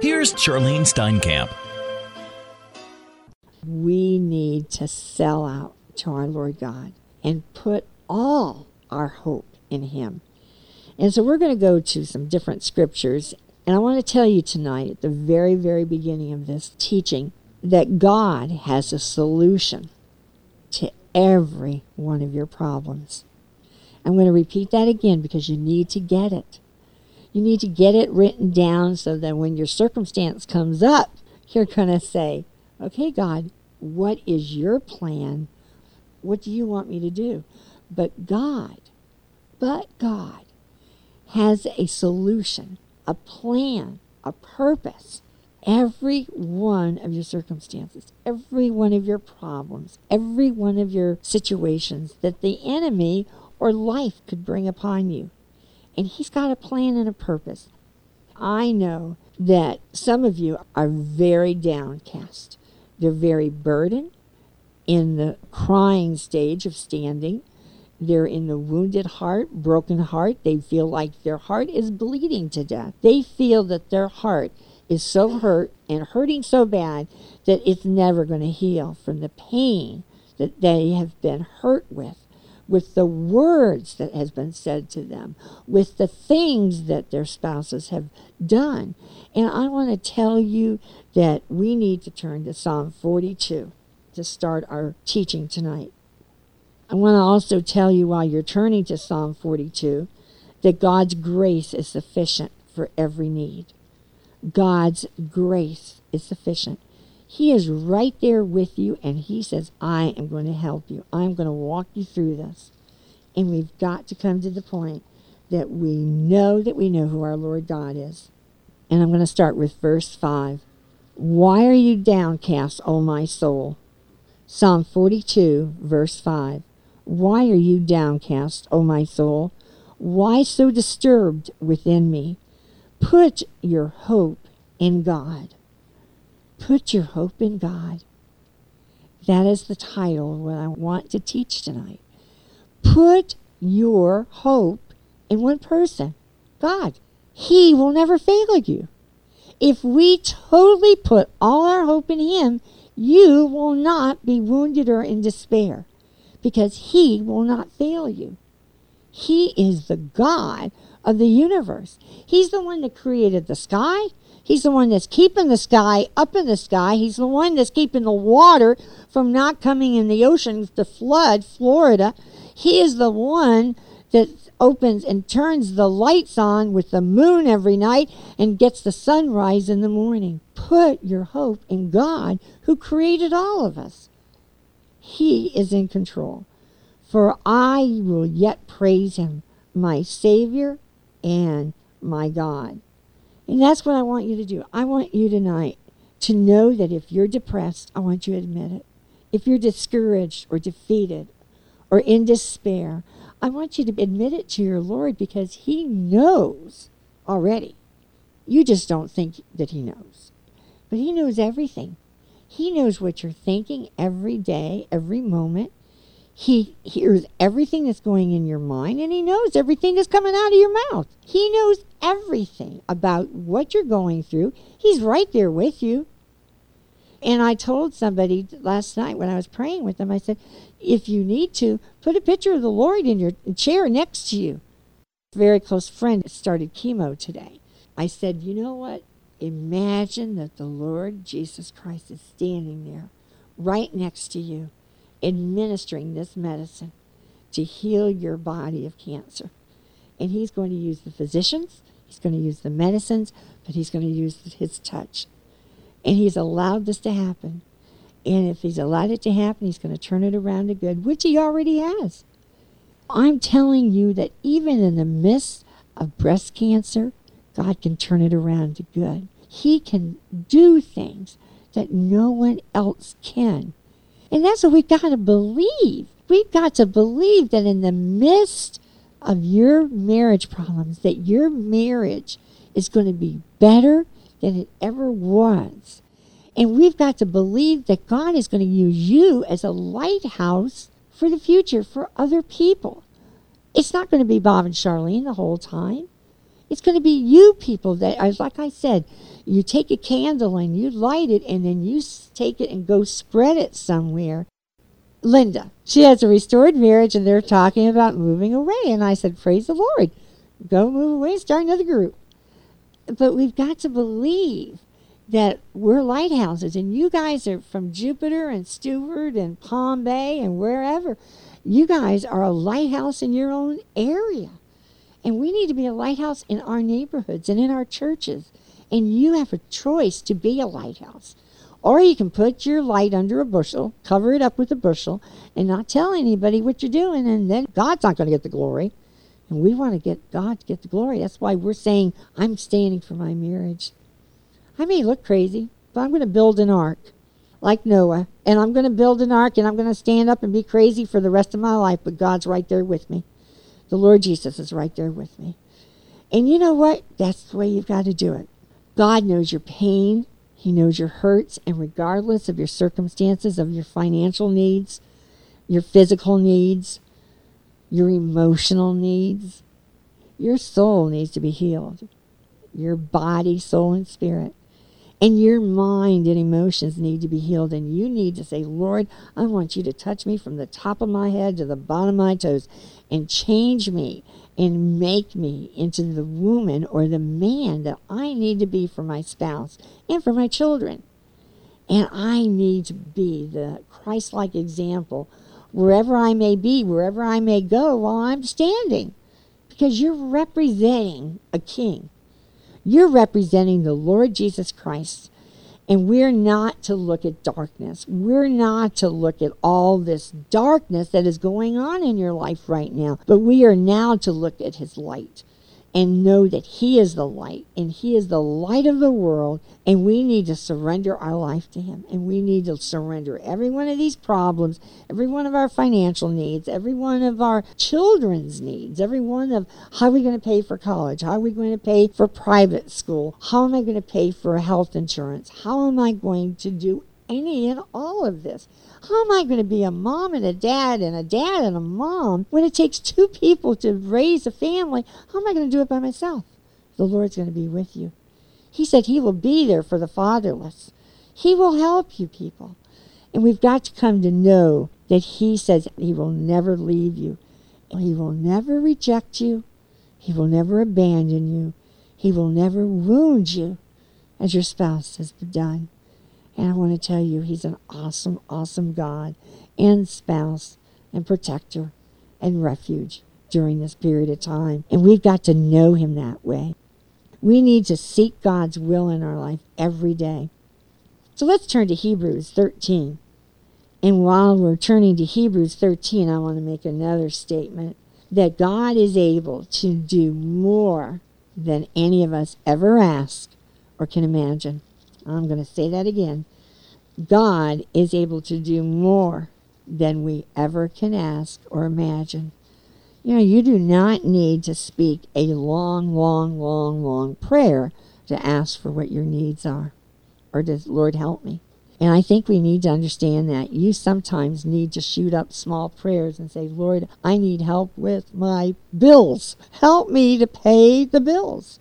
Here's Charlyne Steinkamp. We need to sell out to our Lord God and put all our hope in Him. And so we're going to go to some different scriptures. And I want to tell you tonight, at the very, very beginning of this teaching, that God has a solution to every one of your problems. I'm going to repeat that again because you need to get it. You need to get it written down so that when your circumstance comes up, you're going to say, Okay, God, what is your plan? What do you want me to do? But God, but God has a solution, a plan, a purpose. Every one of your circumstances, every one of your problems, every one of your situations that the enemy or life could bring upon you. And he's got a plan and a purpose. I know that some of you are very downcast. They're very burdened in the crying stage of standing. They're in the wounded heart, broken heart. They feel like their heart is bleeding to death. They feel that their heart is so hurt and hurting so bad that it's never going to heal from the pain that they have been hurt with with the words that has been said to them with the things that their spouses have done and i want to tell you that we need to turn to psalm 42 to start our teaching tonight i want to also tell you while you're turning to psalm 42 that god's grace is sufficient for every need God's grace is sufficient. He is right there with you, and He says, I am going to help you. I'm going to walk you through this. And we've got to come to the point that we know that we know who our Lord God is. And I'm going to start with verse 5. Why are you downcast, O my soul? Psalm 42, verse 5. Why are you downcast, O my soul? Why so disturbed within me? Put your hope in God. Put your hope in God. That is the title of what I want to teach tonight. Put your hope in one person God. He will never fail you. If we totally put all our hope in Him, you will not be wounded or in despair because He will not fail you. He is the God of the universe. He's the one that created the sky. He's the one that's keeping the sky up in the sky. He's the one that's keeping the water from not coming in the ocean to flood Florida. He is the one that opens and turns the lights on with the moon every night and gets the sunrise in the morning. Put your hope in God who created all of us. He is in control. For I will yet praise him, my Savior and my God. And that's what I want you to do. I want you tonight to know that if you're depressed, I want you to admit it. If you're discouraged or defeated or in despair, I want you to admit it to your Lord because He knows already. You just don't think that He knows. But He knows everything. He knows what you're thinking every day, every moment. He hears everything that's going in your mind and he knows everything that's coming out of your mouth. He knows everything about what you're going through. He's right there with you. And I told somebody last night when I was praying with them, I said, if you need to, put a picture of the Lord in your chair next to you. A very close friend started chemo today. I said, you know what? Imagine that the Lord Jesus Christ is standing there right next to you administering this medicine to heal your body of cancer. And he's going to use the physicians, he's going to use the medicines, but he's going to use his touch. And he's allowed this to happen. And if he's allowed it to happen, he's going to turn it around to good, which he already has. I'm telling you that even in the midst of breast cancer, God can turn it around to good. He can do things that no one else can. And that's what we've got to believe. We've got to believe that in the midst of your marriage problems, that your marriage is going to be better than it ever was. And we've got to believe that God is going to use you as a lighthouse for the future for other people. It's not going to be Bob and Charlyne the whole time. It's going to be you people that, as like I said, you take a candle and you light it and then you take it and go spread it somewhere. Linda, she has a restored marriage and they're talking about moving away. And I said, Praise the Lord. Go move away start another group. But we've got to believe that we're lighthouses and you guys are from Jupiter and Stuart and Palm Bay and wherever. You guys are a lighthouse in your own area. And we need to be a lighthouse in our neighborhoods and in our churches. And you have a choice to be a lighthouse. Or you can put your light under a bushel, cover it up with a bushel, and not tell anybody what you're doing, and then God's not going to get the glory. And we want to get God to get the glory. That's why we're saying, I'm standing for my marriage. I may look crazy, but I'm going to build an ark like Noah. And I'm going to build an ark and I'm going to stand up and be crazy for the rest of my life, but God's right there with me. The Lord Jesus is right there with me. And you know what? That's the way you've got to do it. God knows your pain, He knows your hurts, and regardless of your circumstances, of your financial needs, your physical needs, your emotional needs, your soul needs to be healed. Your body, soul, and spirit. And your mind and emotions need to be healed. And you need to say, Lord, I want you to touch me from the top of my head to the bottom of my toes and change me and make me into the woman or the man that I need to be for my spouse and for my children. And I need to be the Christ like example wherever I may be, wherever I may go while I'm standing. Because you're representing a king. You're representing the Lord Jesus Christ. And we're not to look at darkness. We're not to look at all this darkness that is going on in your life right now. But we are now to look at his light and know that He is the light and He is the light of the world. And we need to surrender our life to Him. And we need to surrender every one of these problems, every one of our financial needs, every one of our children's needs, every one of how are we going to pay for college? How are we going to pay for private school? How am I going to pay for health insurance? How am I going to do any and all of this? How am I going to be a mom and a dad and a dad and a mom when it takes two people to raise a family? How am I going to do it by myself? The Lord's going to be with you. He said He will be there for the fatherless. He will help you, people. And we've got to come to know that He says He will never leave you. He will never reject you. He will never abandon you. He will never wound you as your spouse has done. And I want to tell you, He's an awesome, awesome God and spouse and protector and refuge during this period of time. And we've got to know Him that way. We need to seek God's will in our life every day. So let's turn to Hebrews 13. And while we're turning to Hebrews 13, I want to make another statement that God is able to do more than any of us ever ask or can imagine. I'm going to say that again. God is able to do more than we ever can ask or imagine. You know, you do not need to speak a long, long, long, long prayer to ask for what your needs are or does Lord help me. And I think we need to understand that you sometimes need to shoot up small prayers and say, Lord, I need help with my bills. Help me to pay the bills.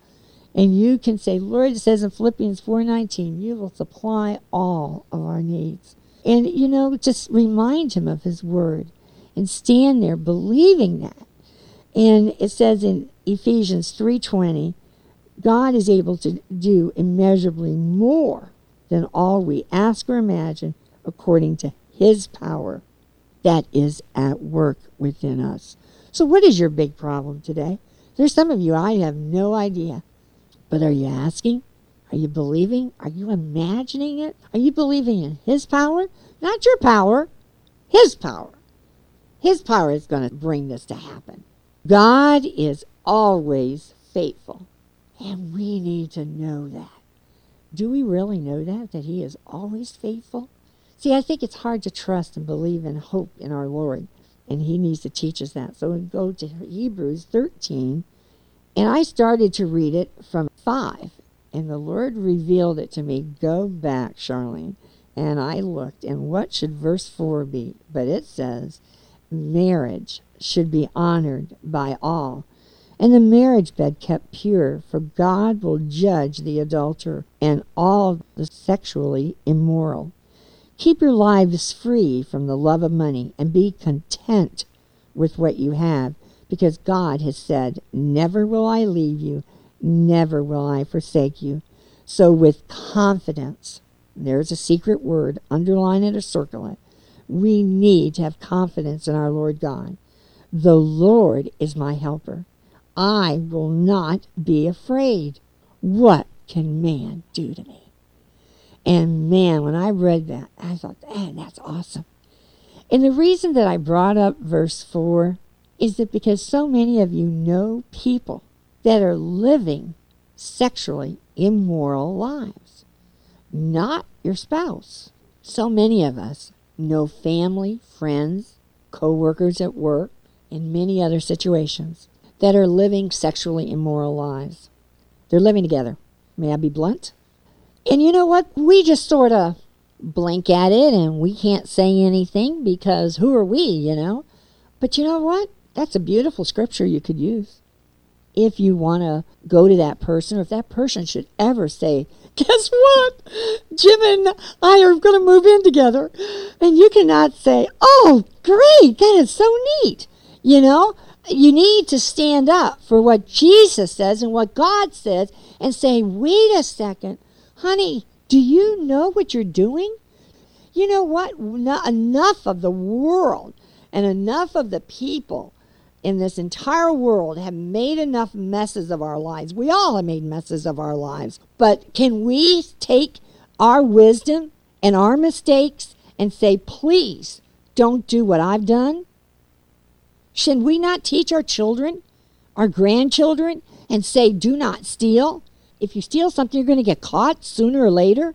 And you can say, Lord, it says in Philippians 4:19, you will supply all of our needs. And you know, just remind him of his word and stand there believing that. And it says in Ephesians 3:20, God is able to do immeasurably more than all we ask or imagine according to his power that is at work within us. So what is your big problem today? There's some of you I have no idea. But are you asking? Are you believing? Are you imagining it? Are you believing in His power? Not your power, His power. His power is going to bring this to happen. God is always faithful, and we need to know that. Do we really know that? That He is always faithful? See, I think it's hard to trust and believe and hope in our Lord, and He needs to teach us that. So we go to Hebrews 13 and I started to read it from five, and the Lord revealed it to me. Go back, Charlyne. And I looked, and what should verse 4 be? But it says, marriage should be honored by all, and the marriage bed kept pure, for God will judge the adulterer and all the sexually immoral. Keep your lives free from the love of money and be content with what you have, because God has said, Never will I leave you, never will I forsake you. So, with confidence, there's a secret word, underline it or circle it. We need to have confidence in our Lord God. The Lord is my helper. I will not be afraid. What can man do to me? And man, when I read that, I thought, man, that's awesome. And the reason that I brought up verse 4 is that because so many of you know people that are living sexually immoral lives, not your spouse. So many of us know family, friends, co workers at work, and many other situations that are living sexually immoral lives. They're living together. May I be blunt? And you know what? We just sort of blink at it and we can't say anything because who are we, you know? But you know what? That's a beautiful scripture you could use. If you want to go to that person, or if that person should ever say, Guess what? Jim and I are going to move in together. And you cannot say, Oh, great, that is so neat. You know, you need to stand up for what Jesus says and what God says and say, wait a second, honey, do you know what you're doing? You know what? Not enough of the world and enough of the people in this entire world have made enough messes of our lives. We all have made messes of our lives. But can we take our wisdom and our mistakes and say, please don't do what I've done? Should we not teach our children, our grandchildren, and say, do not steal? If you steal something, you're going to get caught sooner or later.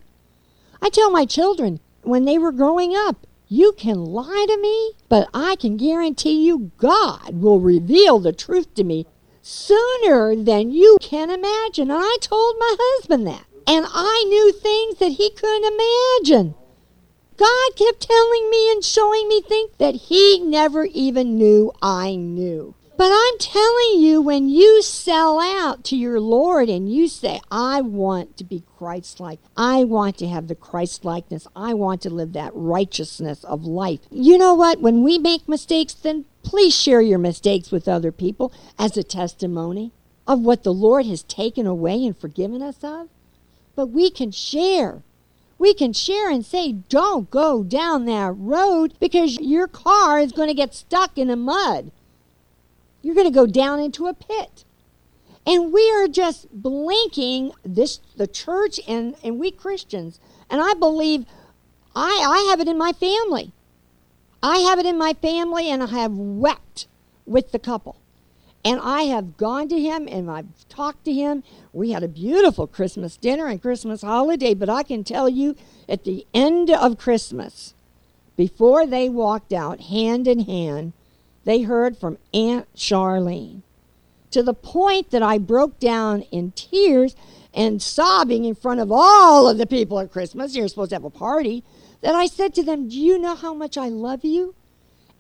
I tell my children when they were growing up, you can lie to me, but I can guarantee you God will reveal the truth to me sooner than you can imagine. And I told my husband that. And I knew things that he couldn't imagine. God kept telling me and showing me things that He never even knew I knew. But I'm telling you, when you sell out to your Lord and you say, I want to be Christ like, I want to have the Christ likeness, I want to live that righteousness of life. You know what? When we make mistakes, then please share your mistakes with other people as a testimony of what the Lord has taken away and forgiven us of. But we can share we can share and say, don't go down that road because your car is going to get stuck in the mud. You're going to go down into a pit. And we are just blinking this the church and, and we Christians. And I believe I, I have it in my family. I have it in my family and I have wept with the couple. And I have gone to him and I've talked to him. We had a beautiful Christmas dinner and Christmas holiday, but I can tell you at the end of Christmas, before they walked out hand in hand, they heard from Aunt Charlyne to the point that I broke down in tears and sobbing in front of all of the people at Christmas. You're supposed to have a party. That I said to them, Do you know how much I love you?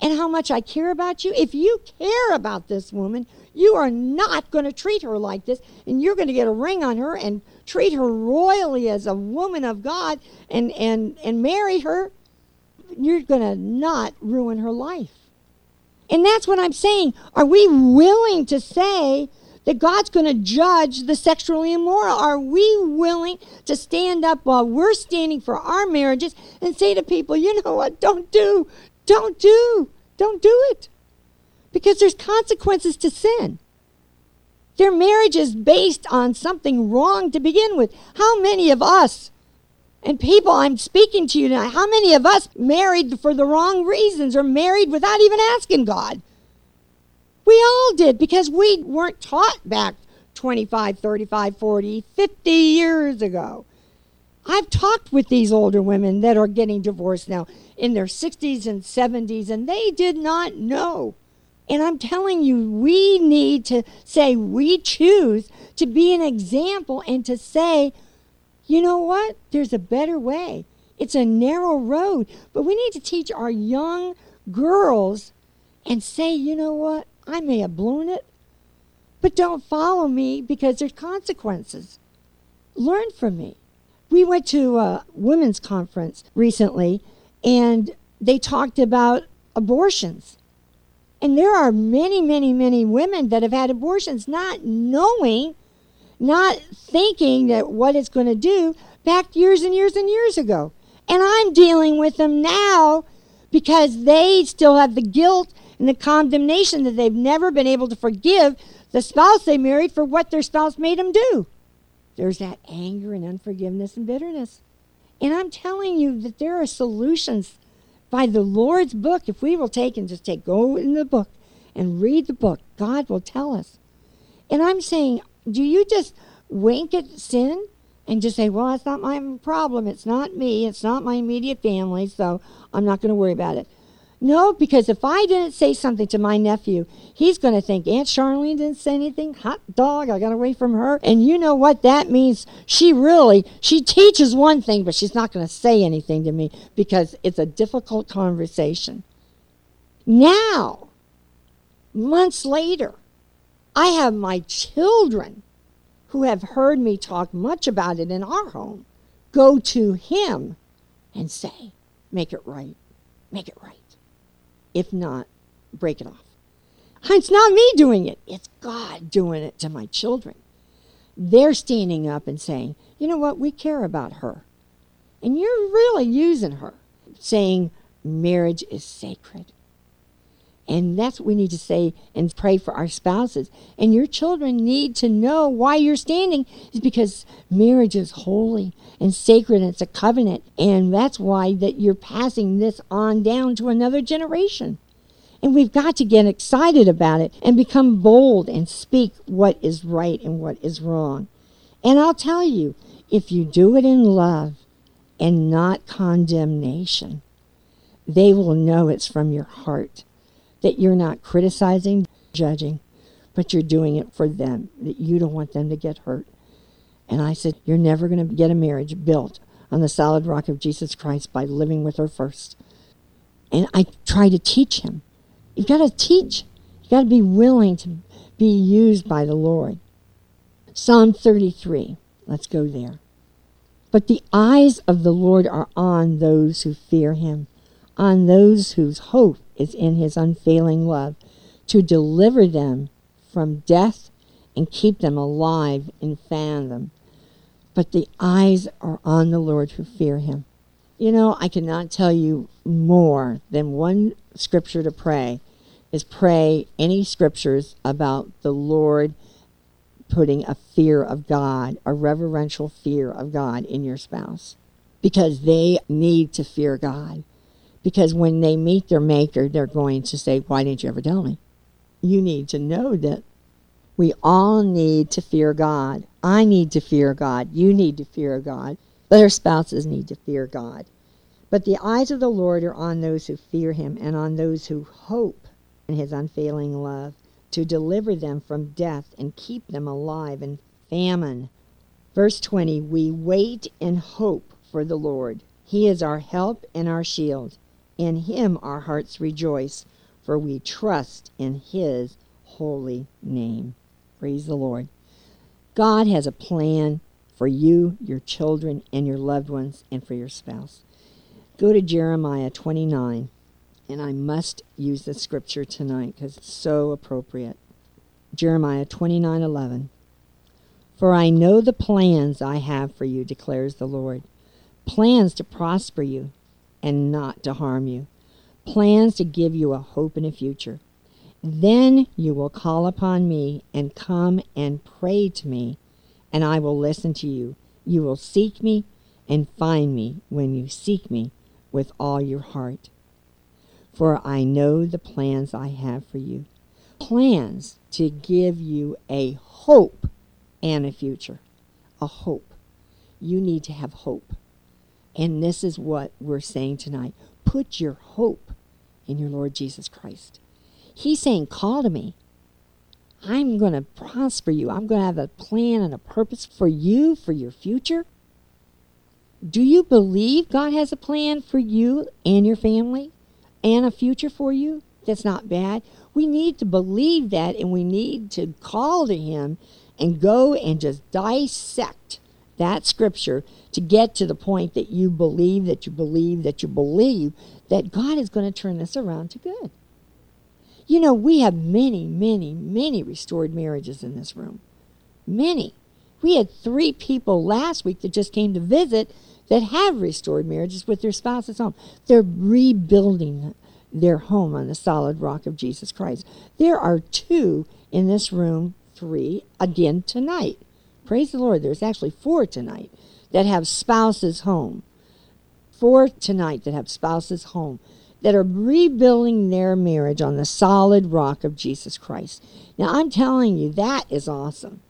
and how much I care about you. If you care about this woman, you are not going to treat her like this, and you're going to get a ring on her and treat her royally as a woman of God and, and, and marry her. You're going to not ruin her life. And that's what I'm saying. Are we willing to say that God's going to judge the sexually immoral? Are we willing to stand up while we're standing for our marriages and say to people, you know what, don't do, don't do. Don't do it. Because there's consequences to sin. Their marriage is based on something wrong to begin with. How many of us, and people I'm speaking to you tonight, how many of us married for the wrong reasons or married without even asking God? We all did because we weren't taught back 25, 35, 40, 50 years ago. I've talked with these older women that are getting divorced now in their 60s and 70s, and they did not know. And I'm telling you, we need to say we choose to be an example and to say, you know what? There's a better way. It's a narrow road, but we need to teach our young girls and say, you know what? I may have blown it, but don't follow me because there's consequences. Learn from me. We went to a women's conference recently and they talked about abortions. And there are many, many, many women that have had abortions not knowing, not thinking that what it's going to do back years and years and years ago. And I'm dealing with them now because they still have the guilt and the condemnation that they've never been able to forgive the spouse they married for what their spouse made them do. There's that anger and unforgiveness and bitterness. And I'm telling you that there are solutions by the Lord's book. If we will take and just take, go in the book and read the book, God will tell us. And I'm saying, do you just wink at sin and just say, well, that's not my problem. It's not me. It's not my immediate family. So I'm not going to worry about it. No, because if I didn't say something to my nephew, he's going to think Aunt Charlyne didn't say anything. Hot dog, I got away from her. And you know what that means? She really, she teaches one thing, but she's not going to say anything to me because it's a difficult conversation. Now, months later, I have my children who have heard me talk much about it in our home go to him and say, make it right, make it right. If not, break it off. It's not me doing it, it's God doing it to my children. They're standing up and saying, you know what, we care about her. And you're really using her, saying marriage is sacred. And that's what we need to say and pray for our spouses. And your children need to know why you're standing is because marriage is holy and sacred and it's a covenant. And that's why that you're passing this on down to another generation. And we've got to get excited about it and become bold and speak what is right and what is wrong. And I'll tell you, if you do it in love and not condemnation, they will know it's from your heart that you're not criticizing, judging, but you're doing it for them, that you don't want them to get hurt. And I said, You're never going to get a marriage built on the solid rock of Jesus Christ by living with her first. And I try to teach him. You've got to teach. You've got to be willing to be used by the Lord. Psalm 33. Let's go there. But the eyes of the Lord are on those who fear him, on those whose hope is in his unfailing love to deliver them from death and keep them alive in fan them. But the eyes are on the Lord who fear him. You know, I cannot tell you more than one scripture to pray is pray any scriptures about the Lord putting a fear of God, a reverential fear of God in your spouse because they need to fear God. Because when they meet their maker, they're going to say, Why didn't you ever tell me? You need to know that we all need to fear God. I need to fear God. You need to fear God. But our spouses need to fear God. But the eyes of the Lord are on those who fear him and on those who hope in his unfailing love to deliver them from death and keep them alive in famine. Verse 20 We wait and hope for the Lord. He is our help and our shield. In him our hearts rejoice, for we trust in his holy name. Praise the Lord. God has a plan for you, your children, and your loved ones, and for your spouse. Go to Jeremiah 29, and I must use the scripture tonight because it's so appropriate. Jeremiah 29 11. For I know the plans I have for you, declares the Lord plans to prosper you and not to harm you, plans to give you a hope and a future. Then you will call upon me and come and pray to me, and I will listen to you. You will seek me and find me when you seek me with all your heart. For I know the plans I have for you plans to give you a hope and a future. A hope. You need to have hope. And this is what we're saying tonight. Put your hope in your Lord Jesus Christ. He's saying, Call to me. I'm going to prosper you. I'm going to have a plan and a purpose for you, for your future. Do you believe God has a plan for you and your family and a future for you that's not bad? We need to believe that and we need to call to Him and go and just dissect that scripture to get to the point that you believe, that you believe, that you believe that God is going to turn this around to good. You know, we have many, many, many restored marriages in this room. Many. We had three people last week that just came to visit that have restored marriages with their spouses home. They're rebuilding their home on the solid rock of Jesus Christ. There are two in this room, three again tonight. Praise the Lord. There's actually four tonight that have spouses home. Four tonight that have spouses home that are rebuilding their marriage on the solid rock of Jesus Christ. Now, I'm telling you, that is awesome.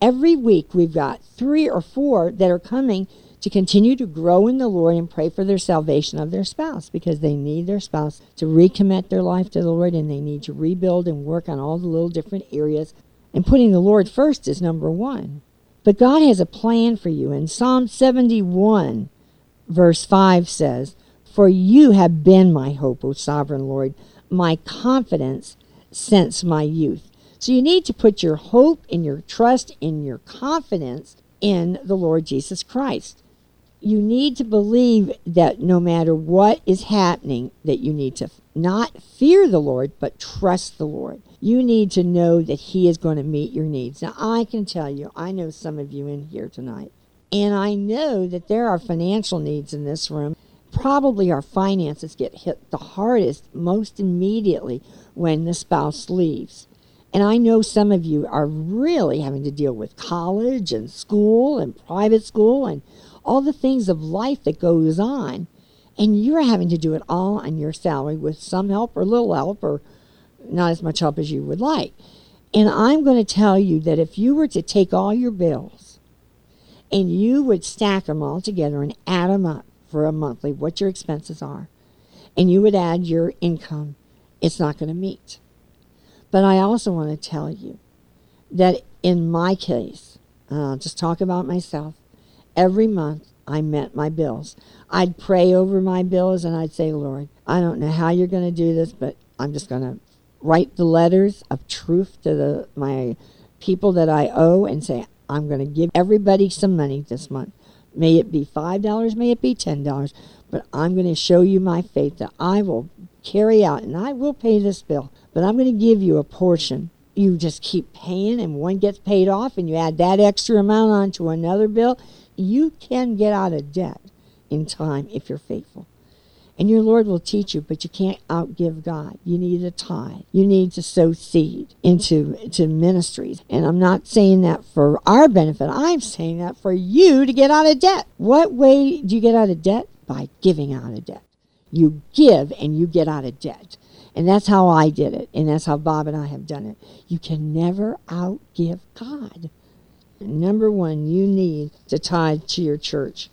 Every week, we've got three or four that are coming to continue to grow in the Lord and pray for their salvation of their spouse because they need their spouse to recommit their life to the Lord and they need to rebuild and work on all the little different areas. And putting the Lord first is number one. But God has a plan for you. And Psalm 71, verse 5 says, For you have been my hope, O sovereign Lord, my confidence since my youth. So you need to put your hope and your trust and your confidence in the Lord Jesus Christ you need to believe that no matter what is happening, that you need to not fear the Lord, but trust the Lord. You need to know that He is going to meet your needs. Now, I can tell you, I know some of you in here tonight, and I know that there are financial needs in this room. Probably our finances get hit the hardest most immediately when the spouse leaves. And I know some of you are really having to deal with college and school and private school and all the things of life that goes on, and you're having to do it all on your salary with some help or little help or not as much help as you would like. And I'm going to tell you that if you were to take all your bills and you would stack them all together and add them up for a monthly, what your expenses are, and you would add your income, it's not going to meet. But I also want to tell you that in my case, I'll just talk about myself, every month I met my bills. I'd pray over my bills and I'd say, Lord, I don't know how you're going to do this, but I'm just going to write the letters of truth to the my people that I owe and say, I'm going to give everybody some money this month. May it be $5, may it be $10, but I'm going to show you my faith that I will carry out and I will pay this bill, but I'm going to give you a portion you just keep paying and one gets paid off and you add that extra amount onto another bill you can get out of debt in time if you're faithful. And your Lord will teach you, but you can't outgive God. You need a tithe. You need to sow seed into to ministries. And I'm not saying that for our benefit. I'm saying that for you to get out of debt. What way do you get out of debt? By giving out of debt. You give and you get out of debt. And that's how I did it. And that's how Bob and I have done it. You can never outgive God. Number one, you need to tithe to your church.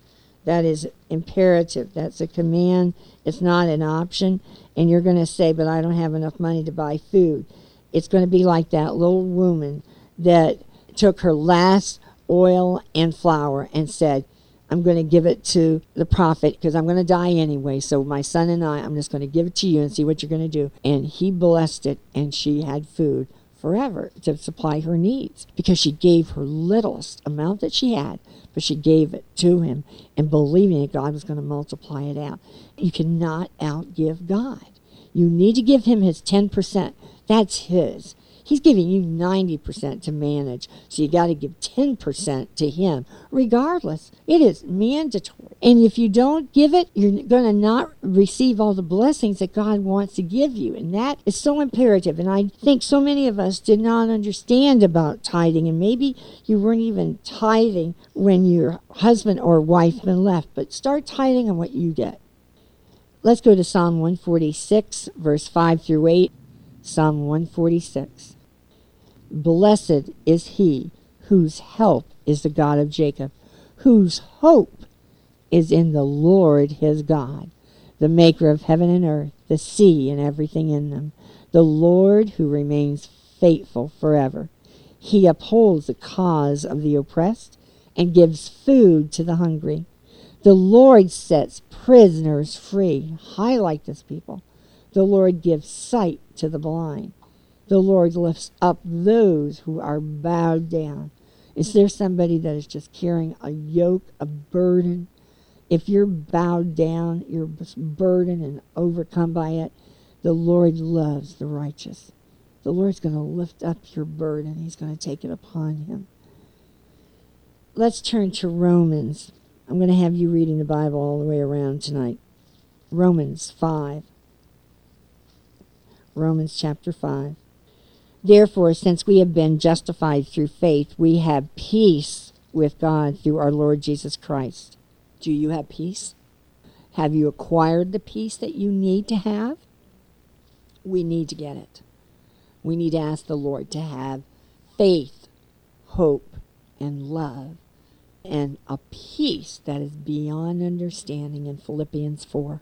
That is imperative. That's a command. It's not an option. And you're going to say, but I don't have enough money to buy food. It's going to be like that little woman that took her last oil and flour and said, I'm going to give it to the prophet because I'm going to die anyway. So my son and I, I'm just going to give it to you and see what you're going to do. And he blessed it, and she had food forever to supply her needs because she gave her littlest amount that she had, but she gave it to him and believing that God was going to multiply it out. You cannot outgive God. You need to give him his 10%. That's his. He's giving you 90% to manage, so you got to give 10% to him. Regardless, it is mandatory. And if you don't give it, you're going to not receive all the blessings that God wants to give you. And that is so imperative. And I think so many of us did not understand about tithing. And maybe you weren't even tithing when your husband or wife had left, but start tithing on what you get. Let's go to Psalm 146, verse 5 through 8. Psalm 146. Blessed is he whose help is the God of Jacob, whose hope is in the Lord his God, the maker of heaven and earth, the sea and everything in them, the Lord who remains faithful forever. He upholds the cause of the oppressed and gives food to the hungry. The Lord sets prisoners free. Highlight this, people The Lord gives sight to the blind. The Lord lifts up those who are bowed down. Is there somebody that is just carrying a yoke, a burden? If you're bowed down, you're burdened and overcome by it, the Lord loves the righteous. The Lord's going to lift up your burden. He's going to take it upon him. Let's turn to Romans. I'm going to have you reading the Bible all the way around tonight. Romans 5. Romans chapter 5. Therefore, since we have been justified through faith, we have peace with God through our Lord Jesus Christ. Do you have peace? Have you acquired the peace that you need to have? We need to get it. We need to ask the Lord to have faith, hope, and love, and a peace that is beyond understanding in Philippians 4.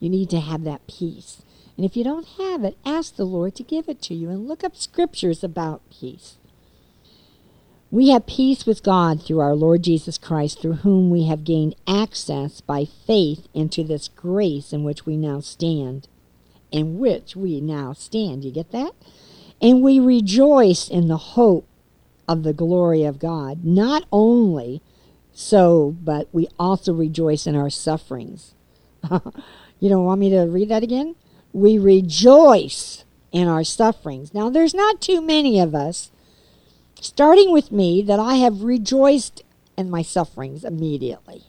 You need to have that peace. And if you don't have it, ask the Lord to give it to you and look up scriptures about peace. We have peace with God through our Lord Jesus Christ, through whom we have gained access by faith into this grace in which we now stand. In which we now stand. You get that? And we rejoice in the hope of the glory of God. Not only so, but we also rejoice in our sufferings. you don't want me to read that again? We rejoice in our sufferings. Now, there's not too many of us, starting with me, that I have rejoiced in my sufferings immediately.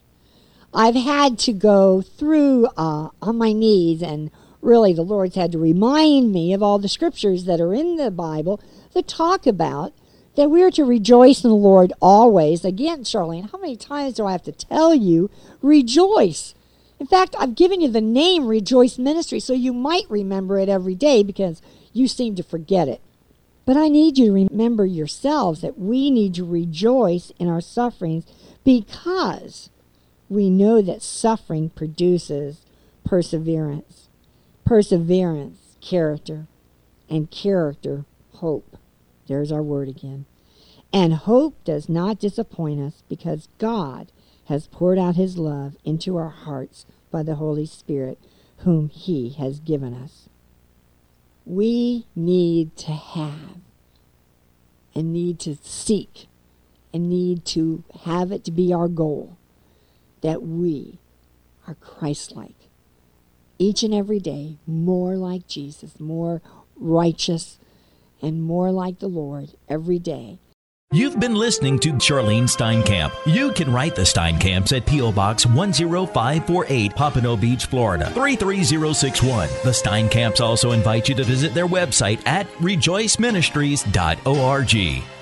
I've had to go through uh, on my knees, and really the Lord's had to remind me of all the scriptures that are in the Bible that talk about that we are to rejoice in the Lord always. Again, Charlyne, how many times do I have to tell you, rejoice? In fact, I've given you the name Rejoice Ministry, so you might remember it every day because you seem to forget it. But I need you to remember yourselves that we need to rejoice in our sufferings because we know that suffering produces perseverance. Perseverance, character, and character, hope. There's our word again. And hope does not disappoint us because God has poured out his love into our hearts by the Holy Spirit, whom he has given us. We need to have and need to seek and need to have it to be our goal that we are Christ like. Each and every day, more like Jesus, more righteous, and more like the Lord every day You've been listening to Charlyne Steinkamp. You can write the Steinkamps at P.O. Box 10548, Pompano Beach, Florida 33061. The Steinkamps also invite you to visit their website at rejoiceministries.org.